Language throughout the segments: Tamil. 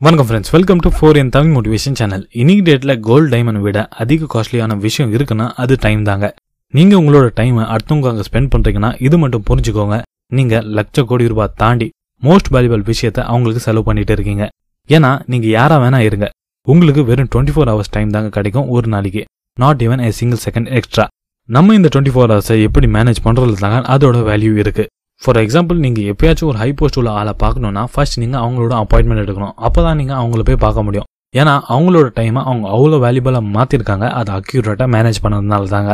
வணக்கம் friends welcome to four N Tamil motivation channel இன்னைக்கு டேட்டில் கோல்டு டைமண்ட் விட அதிக காஸ்ட்லியான விஷயம் இருக்குன்னா அது டைம் தாங்க. நீங்கள் உங்களோட டைமை அடுத்தவங்க ஸ்பெண்ட் பண்ணுறீங்கன்னா இது மட்டும் புரிஞ்சுக்கோங்க. நீங்கள் லட்ச கோடி ரூபாய் தாண்டி மோஸ்ட் வேல்யூபிள் விஷயத்த அவங்களுக்கு செலவு பண்ணிட்டு இருக்கீங்க. ஏன்னா நீங்கள் யாராக வேணா இருங்க. உங்களுக்கு வெறும் டுவெண்ட்டி ஃபோர் ஹவர்ஸ் டைம் தாங்க கிடைக்கும் ஒரு நாளைக்கு. Not even a single second extra நம்ம இந்த டுவெண்ட்டி ஃபோர் ஹவர்ஸை எப்படி மேனேஜ் பண்ணுறது தாங்க அதோட வேல்யூ இருக்குது ஃபார் எக்ஸாம்பிள் நீங்கள் எப்பயாச்சும் ஒரு ஹை போஸ்ட் உள்ள ஆளை பார்க்கணும்னா ஃபர்ஸ்ட் நீங்கள் அவங்களோட அப்பாயின்மெண்ட் எடுக்கணும். அப்போ தான் நீங்க அவங்கள போய் பார்க்க முடியும். ஏன்னா அவங்களோட டைமை அவங்க அவ்வளோ வேல்யூபலாக மாத்திருக்காங்க. அதை அக்யூரேட்டாக மேனேஜ் பண்ணதுனால தாங்க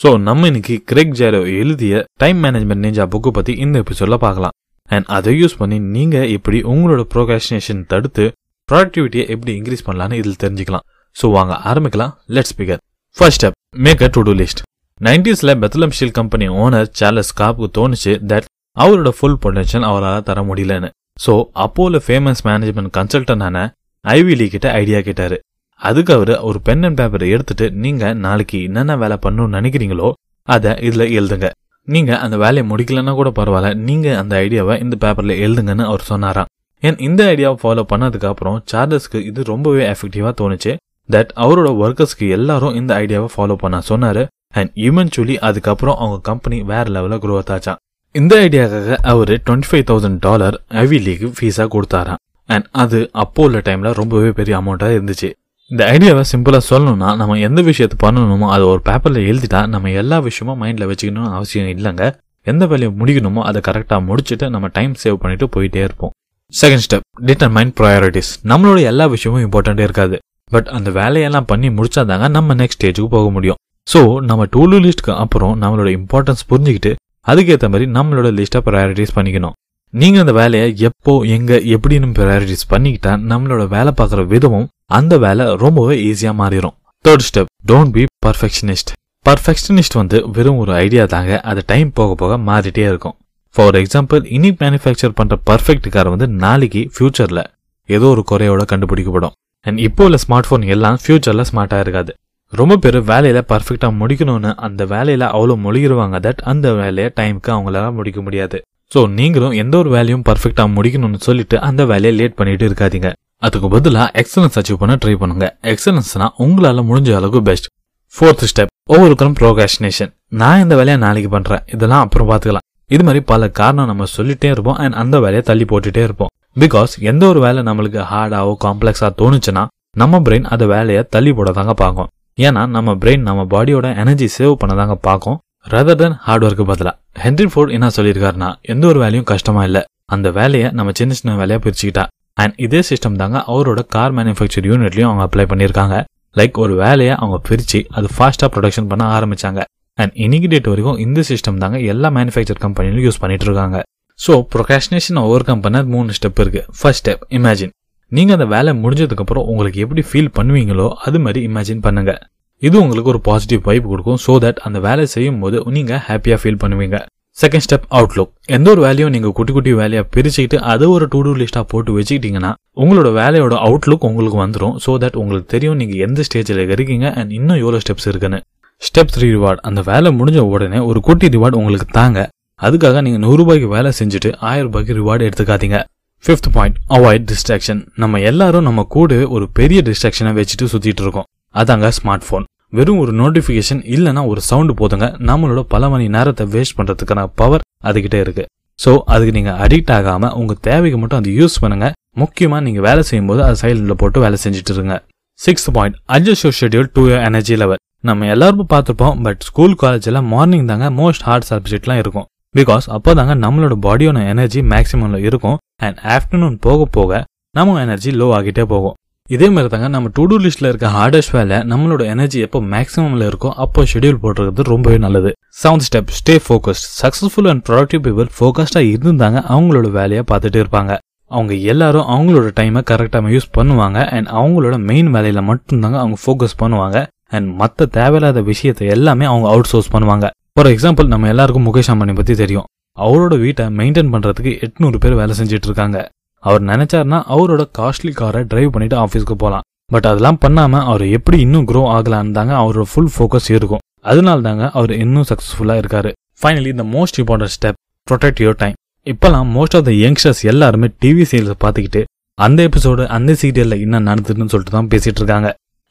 ஸோ நம்ம இன்னைக்கு கிரெக் ஜேரோ எழுதிய டைம் மேனேஜ்மெண்ட் நிஞ்சா புக்கு பற்றி இந்த எபிசோட்ல பார்க்கலாம். அண்ட் அதை யூஸ் பண்ணி நீங்கள் எப்படி உங்களோட ப்ரோகாஷனேஷன் தடுத்து ப்ரொடக்டிவிட்டியை எப்படி இன்க்ரீஸ் பண்ணலாம்னு இதில் தெரிஞ்சுக்கலாம். ஸோ வாங்க ஆரம்பிக்கலாம். Let's figure first step make a to do list நைன்டிஸ்ல Bethlehem steel company owner Charles காப்புக்கு தோணுச்சு தட் அவரோட ஃபுல் பொட்டன்ஷியல் அவரால் தர முடியலன்னு. ஸோ அப்போல ஃபேமஸ் மேனேஜ்மெண்ட் கன்சல்டன்டான ஐவிலி கிட்ட ஐடியா கேட்டாரு. அதுக்கு அவர் ஒரு பென் அண்ட் பேப்பரை எடுத்துட்டு நீங்க நாளைக்கு என்னென்ன வேலை பண்ணணும்னு நினைக்கிறீங்களோ அதை இதில் எழுதுங்க. நீங்க அந்த வேலையை முடிக்கலன்னா கூட பரவாயில்ல நீங்க அந்த ஐடியாவை இந்த பேப்பர்ல எழுதுங்கன்னு அவர் சொன்னாராம். ஏன் இந்த ஐடியாவை ஃபாலோ பண்ணதுக்கு அப்புறம் சார்லஸ்க்கு இது ரொம்பவே எஃபெக்டிவா தோணுச்சு. தட் அவரோட ஒர்க்கர்ஸ்க்கு எல்லாரும் இந்த ஐடியாவை ஃபாலோ பண்ண சொன்னாரு. அண்ட் இவென்ச்சுவலி அதுக்கப்புறம் அவங்க கம்பெனி வேற லெவலில் க்ரோத் ஆச்சாம் இந்த ஐடியாக்காக அவர் twenty five thousand dollar Ivy League ஃபீஸாக கொடுத்தாராம். அண்ட் அது அப்போ உள்ள டைமில் ரொம்பவே பெரிய அமௌண்ட்டாக இருந்துச்சு. இந்த ஐடியாவை சிம்பிளாக சொல்லணும்னா நம்ம எந்த விஷயத்தை பண்ணணுமோ அதை ஒரு பேப்பரில் எழுதிட்டா நம்ம எல்லா விஷயமும் மைண்டில் வச்சுக்கணும்னு அவசியம் இல்லைங்க. எந்த வேலையை முடிக்கணுமோ அதை கரெக்டாக முடிச்சுட்டு நம்ம டைம் சேவ் பண்ணிட்டு போயிட்டே இருப்போம். செகண்ட் ஸ்டெப் டிட்டர்மைன் ப்ரையாரிட்டிஸ் நம்மளோட எல்லா விஷயமும் இம்பார்ட்டண்ட்டே இருக்காது. பட் அந்த வேலையெல்லாம் பண்ணி முடிச்சாதாங்க நம்ம நெக்ஸ்ட் ஸ்டேஜுக்கு போக முடியும். ஸோ நம்ம டூலு லிஸ்ட்க்கு அப்புறம் நம்மளோட இம்பார்ட்டன்ஸ் புரிஞ்சுக்கிட்டு அதுக்கேற்ற மாதிரி நம்மளோட லிஸ்ட்டை ப்ரையாரிட்டிஸ் பண்ணிக்கணும். நீங்கள் அந்த வேலையை எப்போ எங்கே எப்படின்னு ப்ரையாரிட்டிஸ் பண்ணிக்கிட்டா நம்மளோட வேலை பார்க்குற விதமும் அந்த வேலை ரொம்பவே ஈஸியாக மாறிடும் third step don't be perfectionist perfectionist வந்து வெறும் ஒரு ஐடியா தாங்க அது டைம் போக போக மாறிட்டே இருக்கும். ஃபார் எக்ஸாம்பிள் இனி மேனுஃபேக்சர் பண்ணுற பர்ஃபெக்ட் கார் வந்து நாளைக்கு ஃபியூச்சரில் ஏதோ ஒரு குறையோட கண்டுபிடிக்கப்படும். அண்ட் இப்போ உள்ள ஸ்மார்ட் ஃபோன் எல்லாம் ஃபியூச்சரில் ஸ்மார்ட்டாக இருக்காது. ரொம்ப பேர் வேலையில் பர்ஃபெக்டாக முடிக்கணும்னு அந்த வேலையில் அவ்வளோ மொழிகிருவாங்க தட் அந்த வேலையை டைமுக்கு அவங்களால முடிக்க முடியாது. ஸோ நீங்களும் எந்த ஒரு வேலையும் பர்ஃபெக்டாக முடிக்கணும்னு சொல்லிட்டு அந்த வேலையை லேட் பண்ணிட்டு இருக்காதீங்க. அதுக்கு பதிலாக எக்ஸலன்ஸ் அச்சீவ் பண்ண ட்ரை பண்ணுங்க. எக்ஸலன்ஸ்னா உங்களால் முடிஞ்ச அளவுக்கு பெஸ்ட் ஃபோர்த் ஸ்டெப் ஒவ்வொருக்கரும் ப்ரோகாஷினேஷன் நான் இந்த வேலையை நாளைக்கு பண்ணுறேன் இதெல்லாம் அப்புறம் பார்த்துக்கலாம். இது மாதிரி பல காரணம் நம்ம சொல்லிட்டே இருப்போம் அண்ட் அந்த வேலையை தள்ளி போட்டுட்டே இருப்போம். பிகாஸ் எந்த ஒரு வேலை நம்மளுக்கு ஹார்டாவோ காம்ப்ளெக்ஸாக தோணுச்சுன்னா நம்ம பிரெயின் அந்த வேலையை தள்ளி போட தாங்க பார்க்கும். ஏன்னா நம்ம பிரெயின் நம்ம பாடியோட எனர்ஜி சேவ் பண்ண தாங்க பார்க்கும். ரதர் தென் ஹார்ட் ஒர்க்கு பதிலாக ஹென்ரி ஃபோர்ட் என்ன சொல்லியிருக்காருன்னா எந்த ஒரு வேலையும் கஷ்டமா இல்லை. அந்த வேலையை நம்ம சின்ன சின்ன வேலையாக பிரிச்சுக்கிட்டா. அண்ட் இதே சிஸ்டம் தாங்க அவரோட கார் மேனுஃபேக்சர் யூனிட்லையும் அவங்க அப்ளை பண்ணியிருக்காங்க. லைக் ஒரு வேலையை அவங்க பிரித்து அது ஃபாஸ்ட்டாக ப்ரொடக்ஷன் பண்ண ஆரம்பிச்சாங்க. அண்ட் இன்னைக்கு டேட் வரைக்கும் இந்த சிஸ்டம் தாங்க எல்லா மேனுஃபேக்சர் கம்பெனிலும் யூஸ் பண்ணிட்டு இருக்காங்க. ஸோ ப்ரொகாஷினேஷன் ஓவர் கம் பண்ண மூணு ஸ்டெப் இருக்கு. ஃபர்ஸ்ட் ஸ்டெப் இமேஜின் நீங்கள் அந்த வேலை முடிஞ்சதுக்கப்புறம் உங்களுக்கு எப்படி ஃபீல் பண்ணுவீங்களோ அது மாதிரி இமேஜின் பண்ணுங்கள் இது உங்களுக்கு ஒரு பாசிட்டிவ் வைப் கொடுக்கும் ஸோ தட் அந்த வேலை செய்யும் போது நீங்கள் ஹாப்பியாக ஃபீல் பண்ணுவீங்க. செகண்ட் ஸ்டெப் அவுட்லுக் எந்த ஒரு வேலையும் நீங்கள் குட்டி குட்டி வேலையாக பிரிச்சுக்கிட்டு அதை ஒரு டூ டூ லிஸ்ட்டாக போட்டு வச்சுக்கிட்டீங்கன்னா உங்களோட வேலையோட அவுட்லுக் உங்களுக்கு வந்துடும் ஸோ தட் உங்களுக்கு தெரியும் நீங்கள் எந்த ஸ்டேஜில் இருக்கீங்க அண்ட் இன்னும் எவ்வளோ ஸ்டெப்ஸ் இருக்குன்னு. ஸ்டெப் த்ரீ ரிவார்ட் அந்த வேலை முடிஞ்ச உடனே ஒரு குட்டி ரிவார்டு உங்களுக்கு தாங்க. அதுக்காக நீங்கள் நூறுரூபாய்க்கு வேலை செஞ்சுட்டு ஆயிரம் ரூபாய்க்கு ரிவார்டு எடுத்துக்காதீங்க. ஃபிஃப்த் பாயிண்ட் அவாய்ட் டிஸ்ட்ராக்ஷன் நம்ம எல்லாரும் நம்ம கூடவே ஒரு பெரிய டிஸ்ட்ராக்ஷனை வச்சுட்டு சுத்திட்டு இருக்கோம். அதாங்க ஸ்மார்ட் போன் வெறும் ஒரு நோட்டிபிகேஷன் இல்லைன்னா ஒரு சவுண்டு போதுங்க. நம்மளோட பல மணி நேரத்தை வேஸ்ட் பண்றதுக்கான பவர் அதுகிட்ட இருக்கு. ஸோ அதுக்கு நீங்க அடிக்ட் ஆகாம உங்க தேவைக்கு மட்டும் அதை யூஸ் பண்ணுங்க. முக்கியமா நீங்க வேலை செய்யும் போது அதை சைலண்ட்ல போட்டு வேலை செஞ்சுட்டு இருங்க. Sixth point adjust your schedule to energy level நம்ம எல்லாருமே பார்த்துருப்போம் பட் ஸ்கூல் காலேஜில் மார்னிங் தாங்க மோஸ்ட் ஹார்ட் சப்ஜெக்ட்லாம் இருக்கும். பிகாஸ் அப்போ தாங்க நம்மளோட பாடியோட எனர்ஜி மேக்சிமம்ல இருக்கும் அண்ட் ஆஃப்டர்நூன் போக போக நம்ம எனர்ஜி லோ ஆகிட்டே போகும். இதே மாதிரி தாங்க நம்ம டு டூ லிஸ்ட்ல இருக்க ஹார்டஸ்ட் வேலை நம்மளோட எனர்ஜி எப்போ மேக்ஸிமம்ல இருக்கோ அப்போ ஷெட்யூல் போடுறது ரொம்பவே நல்லது. Seventh step stay focused successful and productive people ஃபோக்கஸ்டா இருந்தாங்க அவங்களோட வேலையை பார்த்துட்டு இருப்பாங்க. அவங்க எல்லாரும் அவங்களோட டைமை கரெக்டாக யூஸ் பண்ணுவாங்க அண்ட் அவங்களோட மெயின் வேலையில மட்டும்தாங்க அவங்க ஃபோக்கஸ் பண்ணுவாங்க. அண்ட் மற்ற தேவையில்லாத விஷயத்தை எல்லாமே அவங்க அவுட் சோர்ஸ் பண்ணுவாங்க. ஃபார் எக்ஸாம்பிள் நம்ம எல்லாருக்கும் முகேஷ் அம்பானி பத்தி தெரியும். அவரோட வீட்டை மெயின்டைன் பண்றதுக்கு எட்நூறு பேர் வேலை செஞ்சுட்டு இருக்காங்க. அவர் நினைச்சாருன்னா அவரோட காஸ்ட்லி காரை டிரைவ் பண்ணிட்டு ஆஃபீஸ்க்கு போகலாம் பட் அதெல்லாம் பண்ணாம அவர் எப்படி இன்னும் க்ரோ ஆகலான்னு தாங்க அவரோட ஃபுல் ஃபோக்கஸ் இருக்கும். அதனால தாங்க அவர் இன்னும் சக்ஸஸ்ஃபுல்லாக இருக்காரு. ஃபைனலி இந்த most important step protect your time இப்பெல்லாம் மோஸ்ட் ஆஃப் த யங்ஸ்டர்ஸ் எல்லாருமே டிவி சீரியல்ஸ் பார்த்துக்கிட்டு அந்த எபிசோடு அந்த சீரியல்ல என்ன நடந்ததுன்னு சொல்லிட்டு தான் பேசிட்டு இருக்காங்க.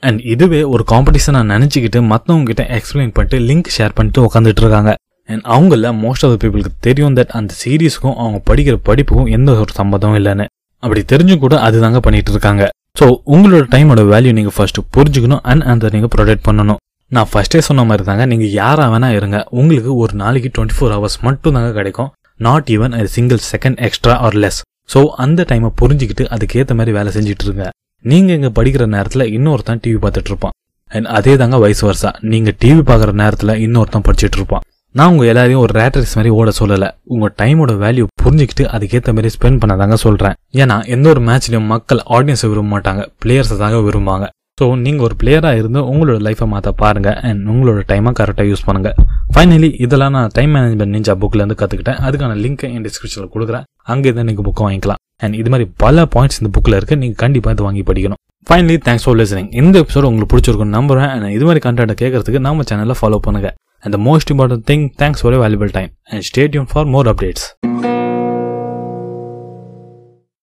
அண்ட் இதுவே ஒரு காம்படிஷனாக நினச்சிக்கிட்டு மத்தவங்க கிட்ட எக்ஸ்பிளைன் பண்ணிட்டு லிங்க் ஷேர் பண்ணிட்டு உட்காந்துட்டு இருக்காங்க. அண்ட் அவங்கள மோஸ்ட் ஆஃப் த பீப்புளுக்கு தெரியும் தட் அந்த சீரீஸ்க்கும் அவங்க படிக்கிற படிப்புக்கும் எந்த ஒரு சம்மதமும் இல்லைன்னு. அப்படி தெரிஞ்சும் கூட அதுதாங்க பண்ணிட்டு இருக்காங்க. ஸோ உங்களோட டைமோட வேல்யூ நீங்கள் ஃபர்ஸ்ட் புரிஞ்சுக்கணும் அண்ட் அந்த நீங்கள் ப்ரொடெக்ட் பண்ணணும். நான் ஃபர்ஸ்டே சொன்ன மாதிரி தாங்க நீங்கள் யாராக வேணா இருங்க. உங்களுக்கு ஒரு நாளைக்கு டுவெண்ட்டி ஃபோர் ஹவர்ஸ் மட்டும் தாங்க கிடைக்கும். நாட் ஈவன் அது single second extra or less so அந்த டைமை புரிஞ்சுக்கிட்டு அதுக்கேற்ற மாதிரி வேலை செஞ்சுட்டு இருங்க. நீங்க இங்க படிக்கிற நேரத்துல இன்னொருத்தன் டிவி பார்த்துட்டு இருப்பான் அண்ட் அதே தாங்க வயசு வருஷா நீங்க டிவி பார்க்குற நேரத்துல இன்னொருத்தன் படிச்சுட்டு இருப்பான் நான் உங்க எல்லாரையும் ஒரு ரேட்டரிஸ் மாதிரி ஓட சொல்லல. உங்க டைமோட வேல்யூ புரிஞ்சுக்கிட்டு அதுக்கேற்ற மாதிரி ஸ்பெண்ட் பண்ணதாங்க சொல்றேன். ஏன்னா எந்த ஒரு மேட்ச்லயும் மக்கள் ஆடியன்ஸை விரும்ப மாட்டாங்க. பிளேயர்ஸை தாங்க விரும்புவாங்க. ஸோ நீங்கள் ஒரு பிளேயராக இருந்து உங்களோட லைஃப்பை மாற்ற பாருங்க. அண்ட் உங்களோட டைமை கரெக்டாக யூஸ் பண்ணுங்க. ஃபைனலி இதெல்லாம் நான் டைம் மேனேஜ்மெண்ட் நிஞ்சா புக்லேருந்து கற்றுக்கிட்டேன் அதுக்கான லிங்க்கை என் டிஸ்கிரிப்ஷனில் கொடுக்குறேன். அங்கே தான் நீங்கள் புக்கை வாங்கிக்கலாம். அண்ட் இது மாதிரி பல பாயிண்ட்ஸ் இந்த புக்கில் இருக்கு. நீங்கள் கண்டிப்பாக இதை வாங்கி படிக்கணும். ஃபைனலி தேங்க்ஸ் ஃபார் லிசனிங் இந்த எபிசோட் உங்களுக்கு பிடிச்சிருக்குன்னு நம்புறேன். அண்ட் இது மாதிரி கண்டென்ட்டை கேட்கறதுக்கு நம்ம சேனலில் ஃபாலோ பண்ணுங்க. And the most important thing thanks for valuable time and stay tuned for more updates